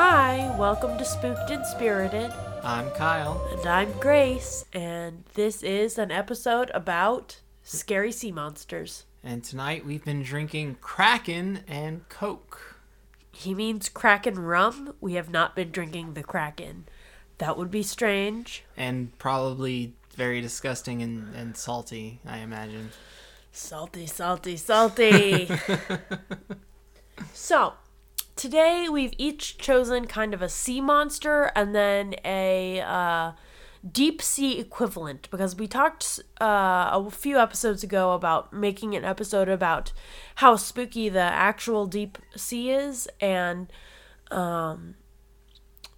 Hi, welcome to Spooked and Spirited, I'm Kyle. and I'm Grace, and this is an episode about scary sea monsters. And tonight we've been drinking Kraken and Coke. He means Kraken rum. We have not been drinking the Kraken. That would be strange. And probably very disgusting and, and salty, I imagine. Salty, salty, salty. so, today we've each chosen kind of a sea monster and then a uh, deep sea equivalent because we talked uh, a few episodes ago about making an episode about how spooky the actual deep sea is and um,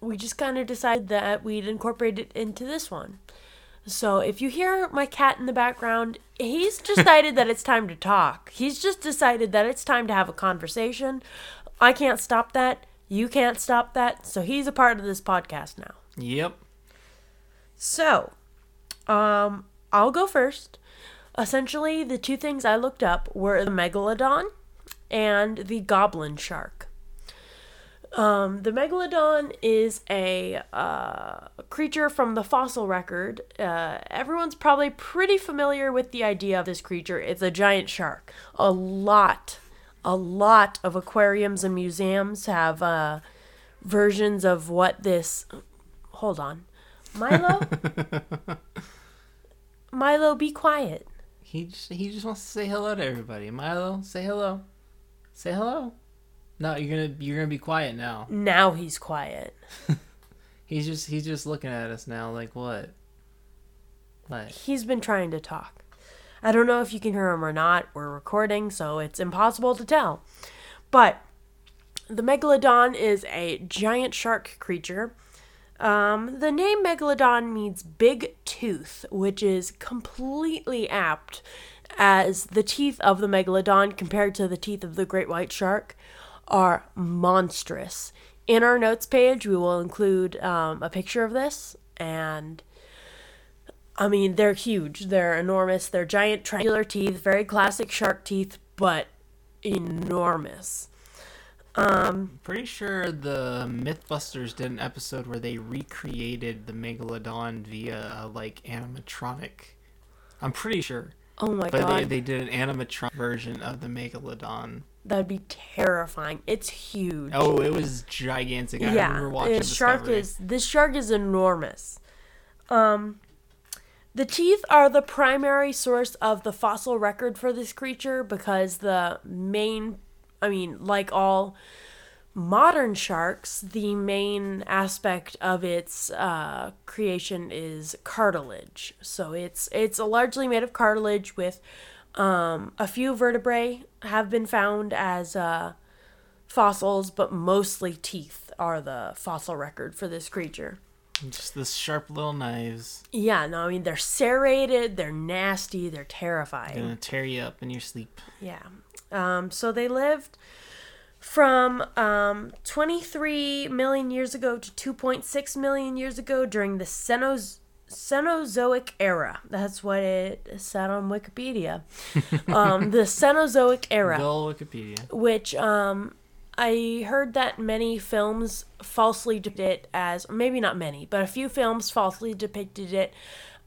we just kind of decided that we'd incorporate it into this one. So if you hear my cat in the background, he's decided that it's time to talk. He's just decided that it's time to have a conversation. I can't stop that. You can't stop that. So he's a part of this podcast now. Yep. So, um, I'll go first. Essentially, the two things I looked up were the megalodon and the goblin shark. Um, the megalodon is a uh, creature from the fossil record. Uh, everyone's probably pretty familiar with the idea of this creature. It's a giant shark. A lot, a lot of aquariums and museums have uh, versions of what this. Hold on. Milo? Milo, be quiet. He just, he just wants to say hello to everybody. Milo, say hello. Say hello. No, you're gonna you're gonna be quiet now. Now he's quiet. He's just he's just looking at us now like what? What? He's been trying to talk. I don't know if you can hear him or not. We're recording, so it's impossible to tell. But the megalodon is a giant shark creature. Um, the name megalodon means big tooth, which is completely apt, as the teeth of the megalodon compared to the teeth of the great white shark are monstrous. In our notes page, we will include um, a picture of this, and I mean, they're huge. They're enormous. They're giant triangular teeth, very classic shark teeth, but enormous. Um, I'm Pretty sure the MythBusters did an episode where they recreated the megalodon via a, like animatronic. I'm pretty sure, oh my but they god, they did an animatronic version of the megalodon. that'd be terrifying. It's huge. Oh, it was gigantic. I yeah, remember watching this shark Discovery. is this shark is enormous. Um, the teeth are the primary source of the fossil record for this creature because the main, I mean, like all modern sharks, the main aspect of its uh, creation is cartilage. So it's it's largely made of cartilage with um, a few vertebrae have been found as uh, fossils, but mostly teeth are the fossil record for this creature. Just the sharp little knives Yeah, no, I mean they're serrated, they're nasty, they're terrifying. They're gonna tear you up in your sleep. Yeah. Um, so they lived from um, 23 million years ago to 2.6 million years ago during the Cenoz- Cenozoic era. That's what it said on Wikipedia. um, the Cenozoic era. Good Wikipedia. which um I heard that many films falsely depicted it as, maybe not many, but a few films falsely depicted it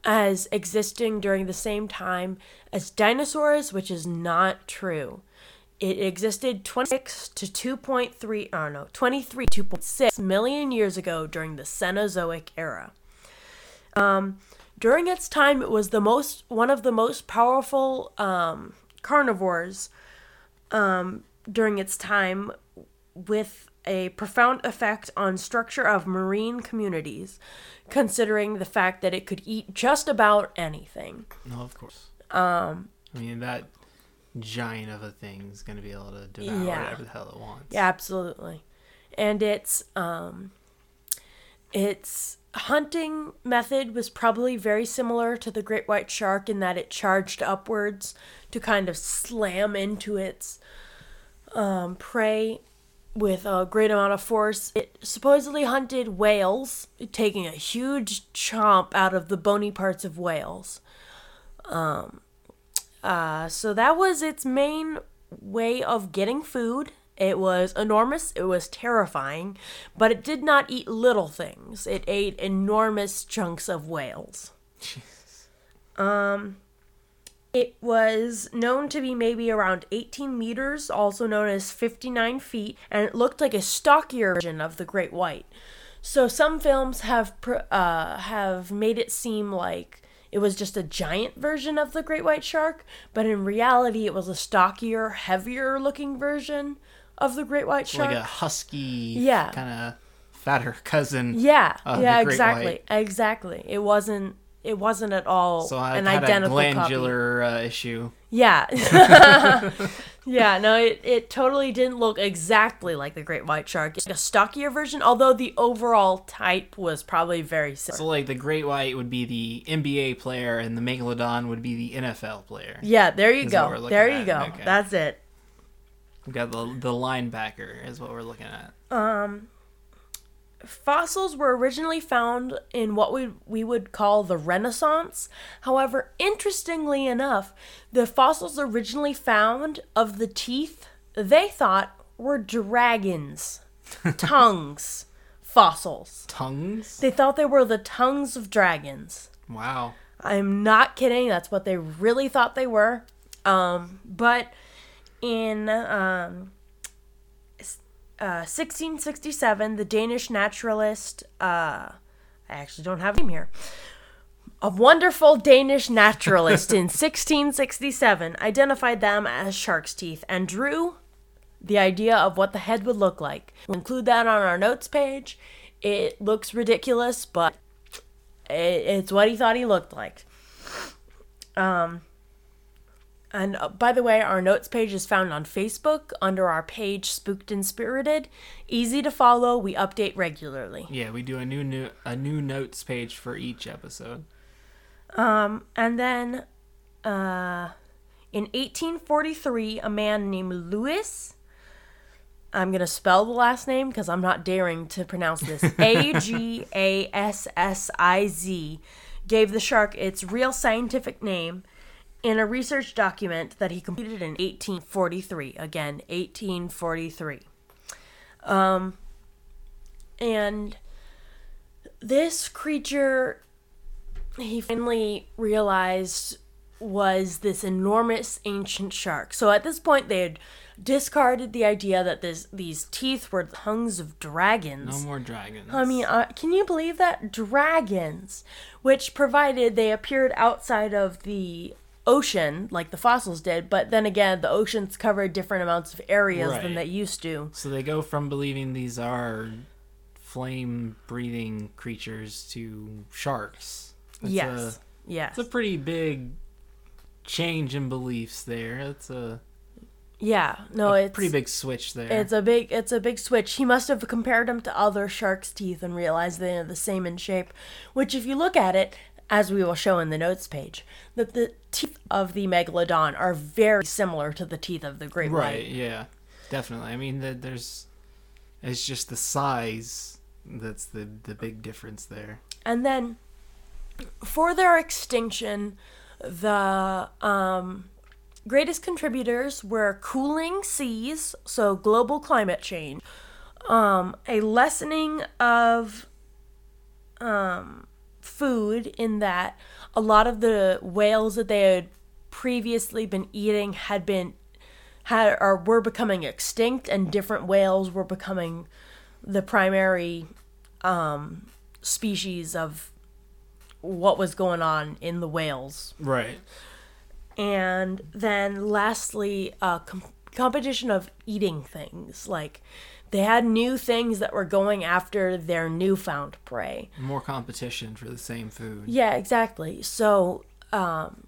as existing during the same time as dinosaurs, which is not true. It existed 26 to 2.3, oh no, 23 2.6 million years ago during the Cenozoic era. Um, during its time, it was the most one of the most powerful um, carnivores um, during its time with a profound effect on structure of marine communities considering the fact that it could eat just about anything No, of course. Um, I mean that giant of a thing is gonna be able to devour Yeah. whatever the hell it wants. yeah absolutely and it's um it's hunting method was probably very similar to the great white shark in that it charged upwards to kind of slam into its um, prey with a great amount of force. It supposedly hunted whales, taking a huge chomp out of the bony parts of whales. Um, uh, so that was its main way of getting food. It was enormous, it was terrifying, but it did not eat little things. It ate enormous chunks of whales. Um, it was known to be maybe around 18 meters, also known as 59 feet, and it looked like a stockier version of the great white. So some films have pr- uh, have made it seem like it was just a giant version of the great white shark, but in reality, it was a stockier, heavier looking version of the great white shark. Like a husky, Yeah. kind of fatter cousin. yeah, yeah, exactly, exactly. It wasn't. It wasn't at all So I an had a identical copy. glandular uh, issue. Yeah. yeah, no, it, it totally didn't look exactly like the great white shark. It's like a stockier version, although the overall type was probably very similar. So like the great white would be the NBA player, and the megalodon would be the NFL player. yeah, there you Is what we're go. There you at. go. Okay. That's it. We got the the linebacker is what we're looking at. Fossils were originally found in what we, we would call the Renaissance. However, interestingly enough, the fossils originally found of the teeth they thought were dragons' tongues fossils. Tongues. They thought they were the tongues of dragons. Wow. I'm not kidding. That's what they really thought they were. Um, but in um, uh, 1667, the Danish naturalist, uh, I actually don't have a name here, a wonderful Danish naturalist in 1667 identified them as shark's teeth and drew the idea of what the head would look like. We'll include that on our notes page. It looks ridiculous, but it's what he thought he looked like. Um, and uh, by the way, our notes page is found on Facebook under our page Spooked and Spirited. Easy to follow. We update regularly. Yeah, we do a new, new a new notes page for each episode. Um, and then, uh, in 1843, a man named Louis. I'm gonna spell the last name because I'm not daring to pronounce this. A G A S S I Z gave the shark its real scientific name in a research document that he completed in 1843. Again, 1843. Um, and this creature he finally realized was this enormous ancient shark. So at this point, they had discarded the idea that this these teeth were tongues of dragons. No more dragons. I mean, uh, can you believe that dragons, which provided they appeared outside of the ocean like the fossils did, but then again, the oceans cover different amounts of areas than they used to. so they go from believing these are flame breathing creatures to sharks. It's yes, A, yes, it's a pretty big change in beliefs there. It's a, yeah. No, a it's pretty big switch there. It's a big it's a big switch. He must have compared them to other sharks' teeth and realized they're the same in shape. Which if you look at it, as we will show in the notes page, that the teeth of the megalodon are very similar to the teeth of the great right. white. Yeah. Definitely. I mean, the, there's. It's just the size that's the the big difference there. And then for their extinction, the um, greatest contributors were cooling seas, so global climate change, um, a lessening of um, food in that a lot of the whales that they had previously been eating had been had or were becoming extinct and different whales were becoming the primary um, species of what was going on in the whales Right. and then lastly a com- competition of eating things like they had new things that were going after their newfound prey More competition for the same food. yeah exactly so um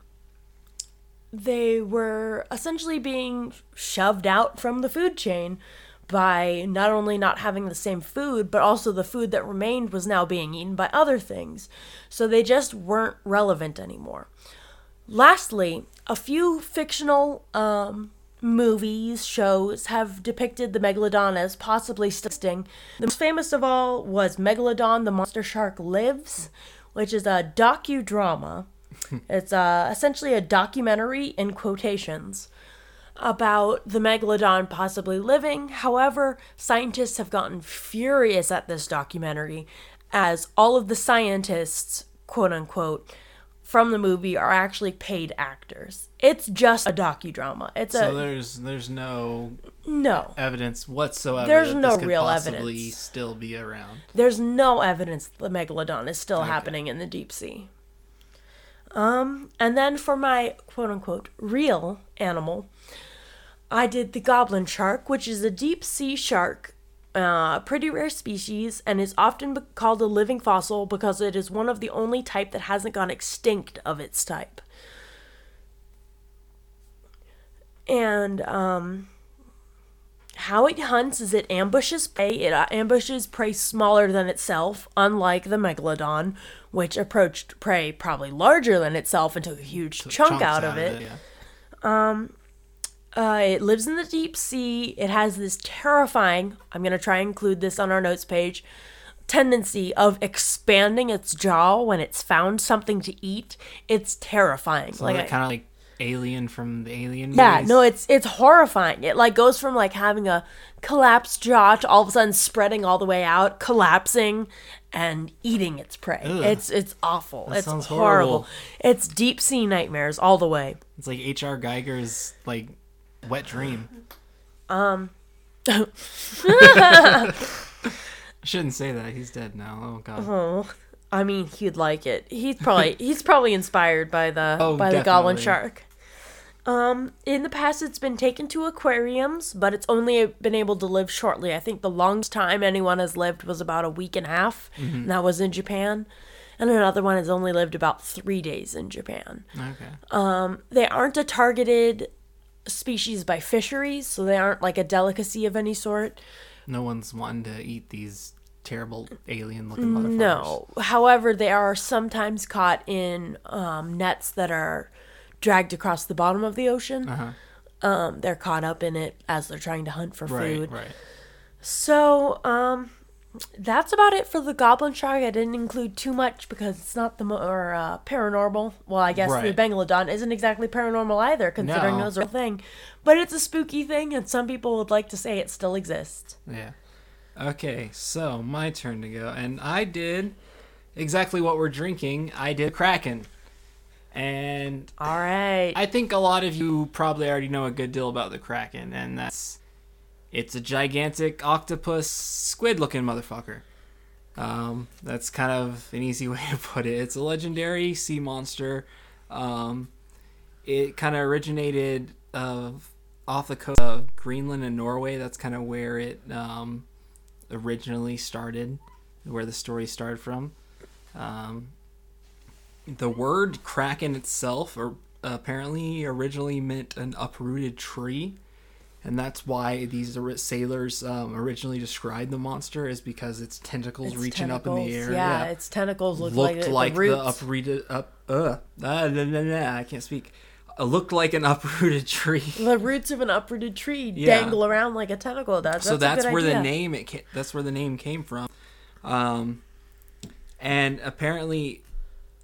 they were essentially being shoved out from the food chain by not only not having the same food, but also the food that remained was now being eaten by other things. So they just weren't relevant anymore. Lastly, a few fictional um, movies, shows have depicted the megalodon as possibly still existing. The most famous of all was Megalodon the Monster Shark Lives, which is a docudrama. it's uh, essentially a documentary in quotations about the megalodon possibly living. However, scientists have gotten furious at this documentary as all of the scientists, quote unquote, from the movie are actually paid actors. It's just a docudrama. It's So a there's there's no no. evidence whatsoever. There's that no real possibly evidence. Still be around. There's no evidence the megalodon is still Okay. happening in the deep sea. Um, and then for my quote unquote real animal, I did the goblin shark, which is a deep sea shark, uh, a pretty rare species, and is often be- called a living fossil because it is one of the only type that hasn't gone extinct of its type. And um, how it hunts is it ambushes prey. It uh, ambushes prey smaller than itself, unlike the megalodon, which approached prey probably larger than itself and took a huge chunk Chunks out of it. yeah. Uh, it lives in the deep sea. It has this terrifying, I'm going to try and include this on our notes page, tendency of expanding its jaw when it's found something to eat. It's terrifying. So like, kind of like Alien from the Alien. yeah, no, it's it's horrifying. It like goes from like having a collapsed jaw to all of a sudden spreading all the way out, collapsing, and eating its prey. Ugh. It's it's awful. it's sounds horrible. horrible. It's deep sea nightmares all the way. It's like H.R. Giger's like wet dream. Um, shouldn't say that. He's dead now. Oh god. Oh, I mean, he'd like it. He's probably he's probably inspired by the Oh, by the goblin shark. Um, in the past, it's been taken to aquariums, but it's only been able to live shortly. I think the longest time anyone has lived was about a week and a half, Mm-hmm. and that was in Japan. And another one has only lived about three days in Japan. Okay. Um, they aren't a targeted species by fisheries, so they aren't like a delicacy of any sort. No one's wanting to eat these terrible alien-looking motherfuckers. No. However, they are sometimes caught in um, nets that are dragged across the bottom of the ocean. Uh-huh. Um, they're caught up in it as they're trying to hunt for Right. food. Right. So, um, that's about it for the goblin shark. I didn't include too much because it's not the more uh, paranormal. Well, I guess Right. the megalodon isn't exactly paranormal either, considering No. those are a thing. But it's a spooky thing, and some people would like to say it still exists. Yeah. Okay, so my turn to go, and I did exactly what we're drinking. I did Kraken, and All right. I think a lot of you probably already know a good deal about the Kraken, and that's it's a gigantic octopus squid looking motherfucker. Um, that's kind of an easy way to put it. It's a legendary sea monster. Um, it kind of originated uh, off the coast of Greenland and Norway. That's kind of where it um, originally started, where the story started from. Um, the word kraken itself or, apparently originally meant an uprooted tree and that's why these sailors um, originally described the monster is because its tentacles Its reaching up in the air. Yeah, its tentacles look looked like, like, the, the uprooted up uh ah, nah, nah, nah, I can't speak. Uh, looked like an uprooted tree. The roots of an uprooted tree Yeah. dangle around like a tentacle does. so a that's where the name it ca- that's where the name came from. Um and apparently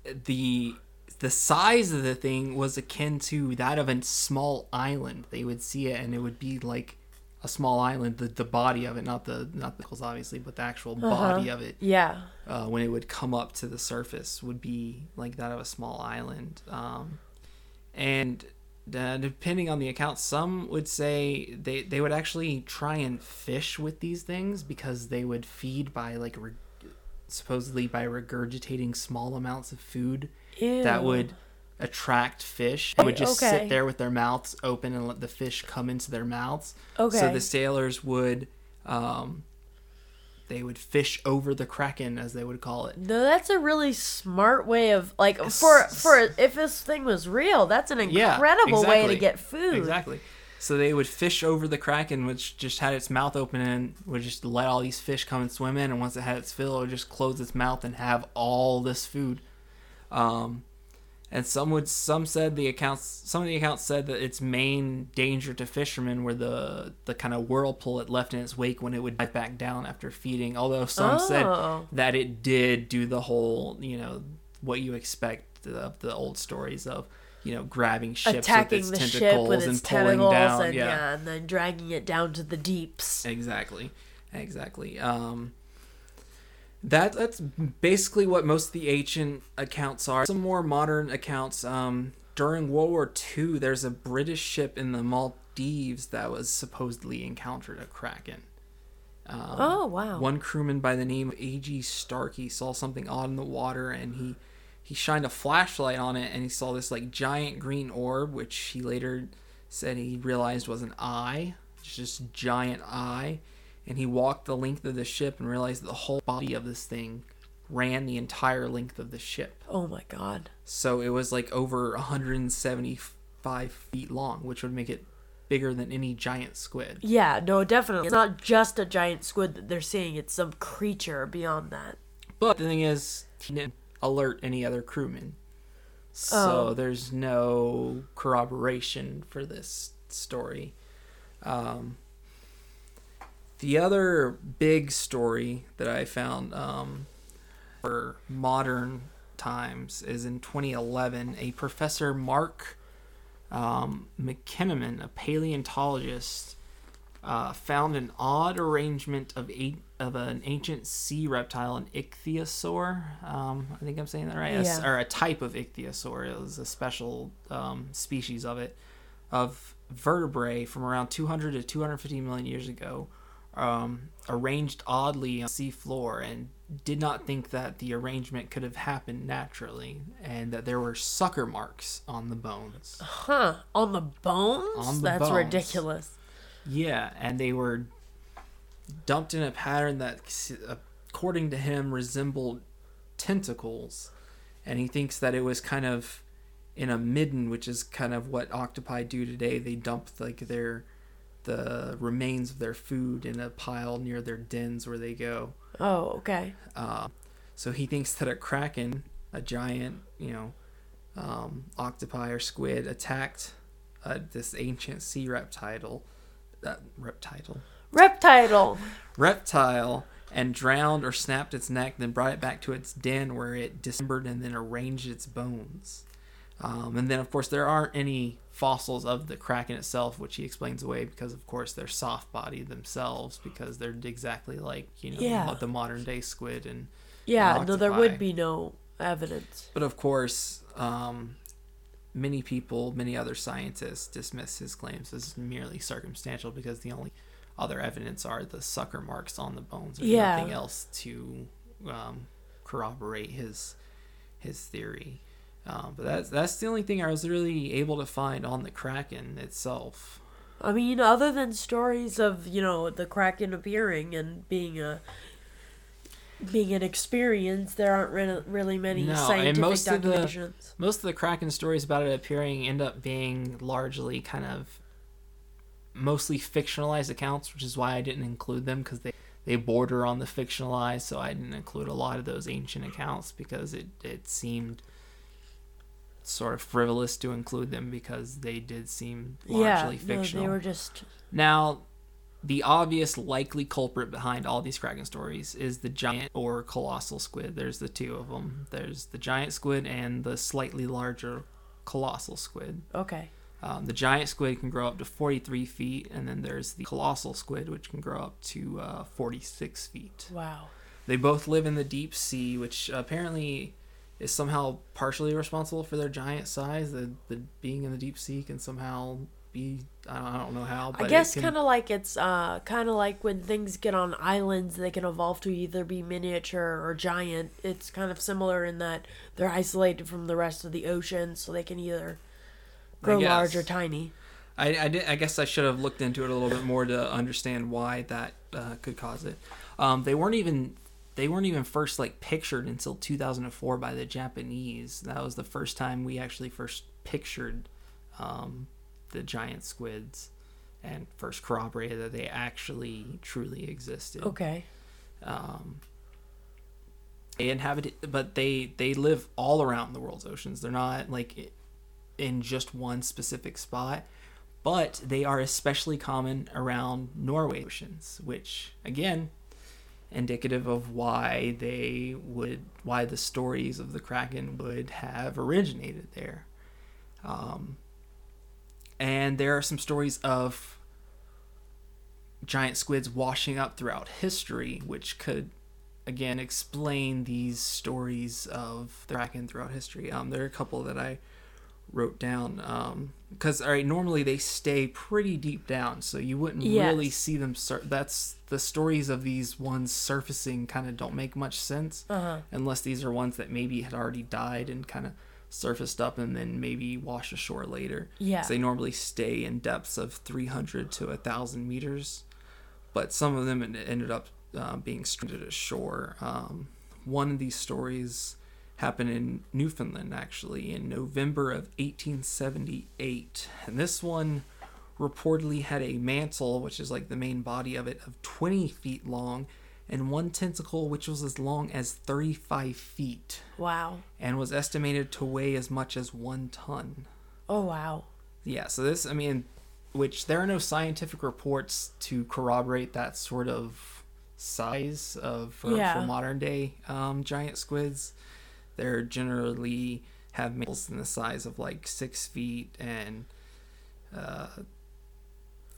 the the size of the thing was akin to that of a small island they would see it and it would be like a small island the, the body of it not the not the obviously but the actual Uh-huh. body of it Yeah. uh, when it would come up to the surface would be like that of a small island. Um, and uh, depending on the account, some would say they, they would actually try and fish with these things because they would feed by like supposedly by regurgitating small amounts of food that would attract fish. They would just Okay. sit there with their mouths open and let the fish come into their mouths. Okay. So the sailors would um, they would fish over the kraken as they would call it. No, that's a really smart way of like for for if this thing was real, that's an Yeah, incredible way to get food. Exactly. So they would fish over the kraken, which just had its mouth open and would just let all these fish come and swim in. And once it had its fill, it would just close its mouth and have all this food. Um, and some would some said the accounts some of the accounts said that its main danger to fishermen were the the kind of whirlpool it left in its wake when it would dive back down after feeding. Although some Oh. said that it did do the whole you know what you expect of the old stories of you know grabbing ships Attacking with the its ship tentacles with its and pulling down. and yeah. yeah. and then dragging it down to the deeps. Exactly, exactly. Um, that that's basically what most of the ancient accounts are. Some more modern accounts. Um, during World War II, there's a British ship in the Maldives that was supposedly encountered a kraken. Um, Oh wow. One crewman by the name of A.G. Starkey saw something odd in the water, and he he shined a flashlight on it, and he saw this like giant green orb, which he later said he realized was an eye, it's just a giant eye. And he walked the length of the ship and realized that the whole body of this thing ran the entire length of the ship. oh my god. So it was like over 175 feet long, which would make it bigger than any giant squid. Yeah, no, definitely. It's not just a giant squid that they're seeing, it's some creature beyond that. But the thing is, he didn't alert any other crewmen. So Oh. there's no corroboration for this story. Um, the other big story that I found um, for modern times is in 2011. A professor, Mark um, McKinnon, a paleontologist, uh, found an odd arrangement of eight of an ancient sea reptile, an ichthyosaur. Um, I think I'm saying that right. A Yeah. or a type of ichthyosaur. It was a special um, species of it, of vertebrae from around 200 to 250 million years ago, um, arranged oddly on the sea floor, and did not think that the arrangement could have happened naturally, and that there were sucker marks on the bones. Huh. On the bones? On the That's bones. ridiculous. Yeah, and they were dumped in a pattern that, according to him, resembled tentacles. And he thinks that it was kind of in a midden, which is kind of what octopi do today. They dump like their the remains of their food in a pile near their dens where they go. Oh, okay. Uh, so he thinks that a kraken, a giant, you know, um, octopi or squid, attacked uh, this ancient sea reptile, uh, reptile, Reptile. reptile, and drowned or snapped its neck, then brought it back to its den where it dismembered and then arranged its bones. Um, and then, of course, there aren't any fossils of the kraken itself, which he explains away because, of course, they're soft bodied themselves because they're exactly like you know Yeah. the modern day squid and Yeah, no, there would be no evidence. But of course, um, many people, many other scientists dismiss his claims as merely circumstantial because the only other evidence are the sucker marks on the bones. There's Yeah. nothing else to um, corroborate his his theory. Um, but that's that's the only thing I was really able to find on the kraken itself. I mean, other than stories of, you know, the Kraken appearing and being a being an experience, there aren't re- really many No, and scientific most of the- Most of the kraken stories about it appearing end up being largely kind of mostly fictionalized accounts, which is why I didn't include them because they they border on the fictionalized. So I didn't include a lot of those ancient accounts because it it seemed sort of frivolous to include them because they did seem Yeah, largely no, fictional. they were just Now, the obvious likely culprit behind all these Kraken stories is the giant or colossal squid. There's the two of them. There's the giant squid and the slightly larger colossal squid. okay. Um, the giant squid can grow up to 43 feet, and then there's the colossal squid, which can grow up to uh, 46 feet. Wow. They both live in the deep sea, which apparently is somehow partially responsible for their giant size. The, the being in the deep sea can somehow be I don't, know how. But I guess kind of like it's uh kind of like when things get on islands, they can evolve to either be miniature or giant. It's kind of similar in that they're isolated from the rest of the ocean, so they can either grow large or tiny. I, I, did, I guess I should have looked into it a little bit more to understand why that uh, could cause it. Um, they weren't even they weren't even first like pictured until 2004 by the Japanese. That was the first time we actually first pictured um, the giant squids. and first corroborated that they actually truly existed. Okay. Um, they inhabit, it- but they they live all around the world's oceans. They're not like in just one specific spot, but they are especially common around Norway oceans, which again, indicative of why they would why the stories of the kraken would have originated there. Um, and there are some stories of giant squids washing up throughout history, which could again explain these stories of the kraken throughout history. Um, there are a couple that I wrote down because all right, normally they stay pretty deep down, so you wouldn't really see them. Sur- that's the stories of these ones surfacing kind of don't make much sense Uh-huh. unless these are ones that maybe had already died and kind of surfaced up and then maybe wash ashore later. Yeah. they normally stay in depths of 300 to 1,000 meters, but some of them ended up uh, being stranded ashore. Um, one of these stories happened in Newfoundland, actually, in November of 1878. And this one reportedly had a mantle, which is like the main body of it, of 20 feet long, and one tentacle, which was as long as 35 feet, Wow. and was estimated to weigh as much as one ton. Oh wow. Yeah, so this, I mean, which there are no scientific reports to corroborate that sort of size of for, Yeah. for modern day um, giant squids. They're generally have males in the size of like six feet, and uh,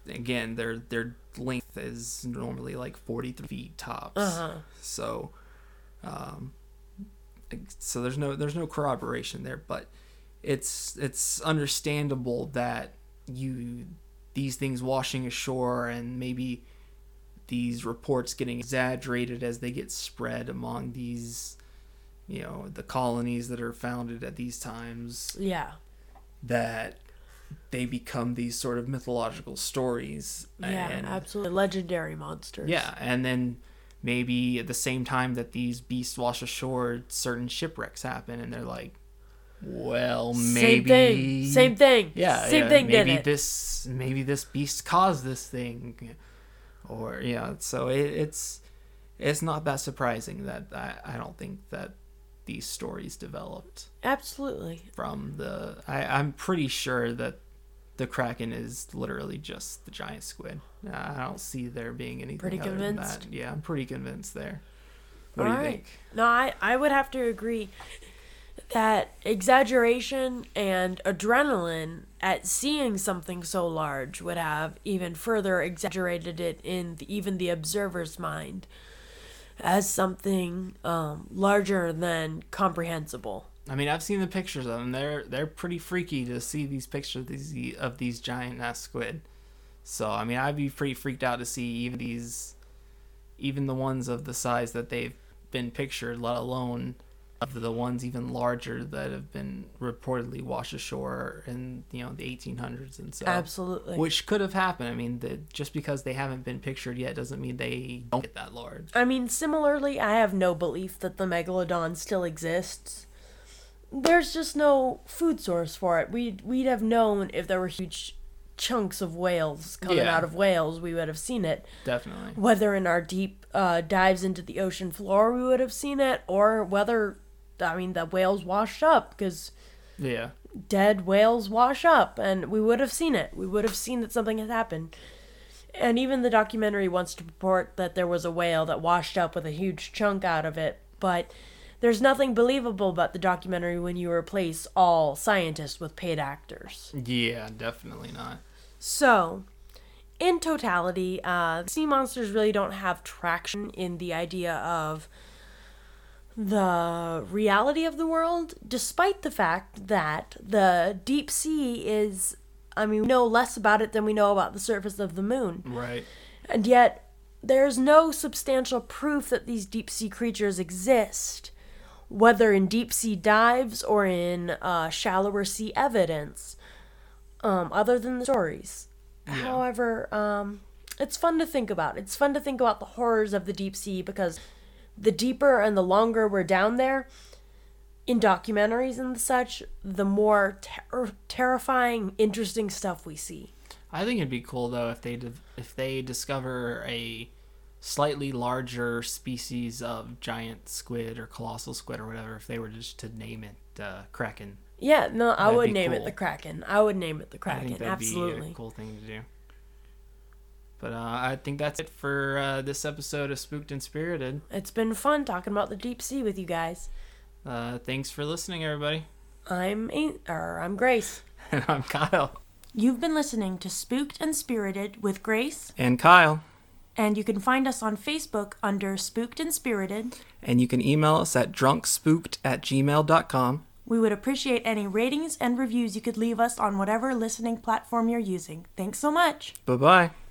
again, their their length is normally like forty three feet tops. Uh-huh. So, um, so there's no there's no corroboration there, but it's it's understandable that you these things washing ashore and maybe these reports getting exaggerated as they get spread among these you know the colonies that are founded at these times Yeah. that they become these sort of mythological stories Yeah, and absolutely. Legendary monsters. yeah, and then maybe at the same time that these beasts wash ashore, certain shipwrecks happen, and they're like, "Well, maybe Same thing. Same thing. yeah, Same yeah, thing maybe this maybe this beast caused this thing, or yeah. So it, it's it's not that surprising that I, I don't think that these stories developed Absolutely. from the. I, I'm pretty sure that the kraken is literally just the giant squid. I don't see there being anything. Pretty other than convinced? that. Yeah, I'm pretty convinced there. What All do you right. think? No, I, I would have to agree that exaggeration and adrenaline at seeing something so large would have even further exaggerated it in the, even the observer's mind as something um, larger than comprehensible. I mean, I've seen the pictures of them. They're they're pretty freaky to see these pictures of these of these giant ass squid. So I mean, I'd be pretty freaked out to see even these, even the ones of the size that they've been pictured, let alone of the ones even larger that have been reportedly washed ashore in you know the 1800s and so. Absolutely. Which could have happened. I mean, the, just because they haven't been pictured yet doesn't mean they don't get that large. I mean, similarly, I have no belief that the megalodon still exists. There's just no food source for it. We'd we'd have known if there were huge chunks of whales coming Yeah. out of whales, we would have seen it. Definitely. Whether in our deep uh, dives into the ocean floor, we would have seen it, or whether, I mean, the whales washed up because Yeah. dead whales wash up, and we would have seen it. We would have seen that something had happened. And even the documentary wants to purport that there was a whale that washed up with a huge chunk out of it, but there's nothing believable about the documentary when you replace all scientists with paid actors. Yeah, definitely not. So, in totality, uh, sea monsters really don't have traction in the idea of the reality of the world, despite the fact that the deep sea is, I mean, we know less about it than we know about the surface of the moon. Right. And yet, there's no substantial proof that these deep sea creatures exist, whether in deep sea dives or in uh, shallower sea evidence, um, other than the stories. However, um, it's fun to think about. It's fun to think about the horrors of the deep sea because the deeper and the longer we're down there, in documentaries and such, the more ter- terrifying, interesting stuff we see. I think it'd be cool though if they if they discover a slightly larger species of giant squid or colossal squid or whatever. If they were just to name it uh, kraken, Yeah, no, I would name it the Kraken. I would name it the I Kraken. think that'd Absolutely. be a cool thing to do. But uh, I think that's it for uh, this episode of Spooked and Spirited. It's been fun talking about the deep sea with you guys. Uh, thanks for listening, everybody. I'm An- or I'm Grace. And I'm Kyle. You've been listening to Spooked and Spirited with Grace, And Kyle. and you can find us on Facebook under Spooked and Spirited. And you can email us at drunkspooked at gmail.com. We would appreciate any ratings and reviews you could leave us on whatever listening platform you're using. Thanks so much. Bye bye.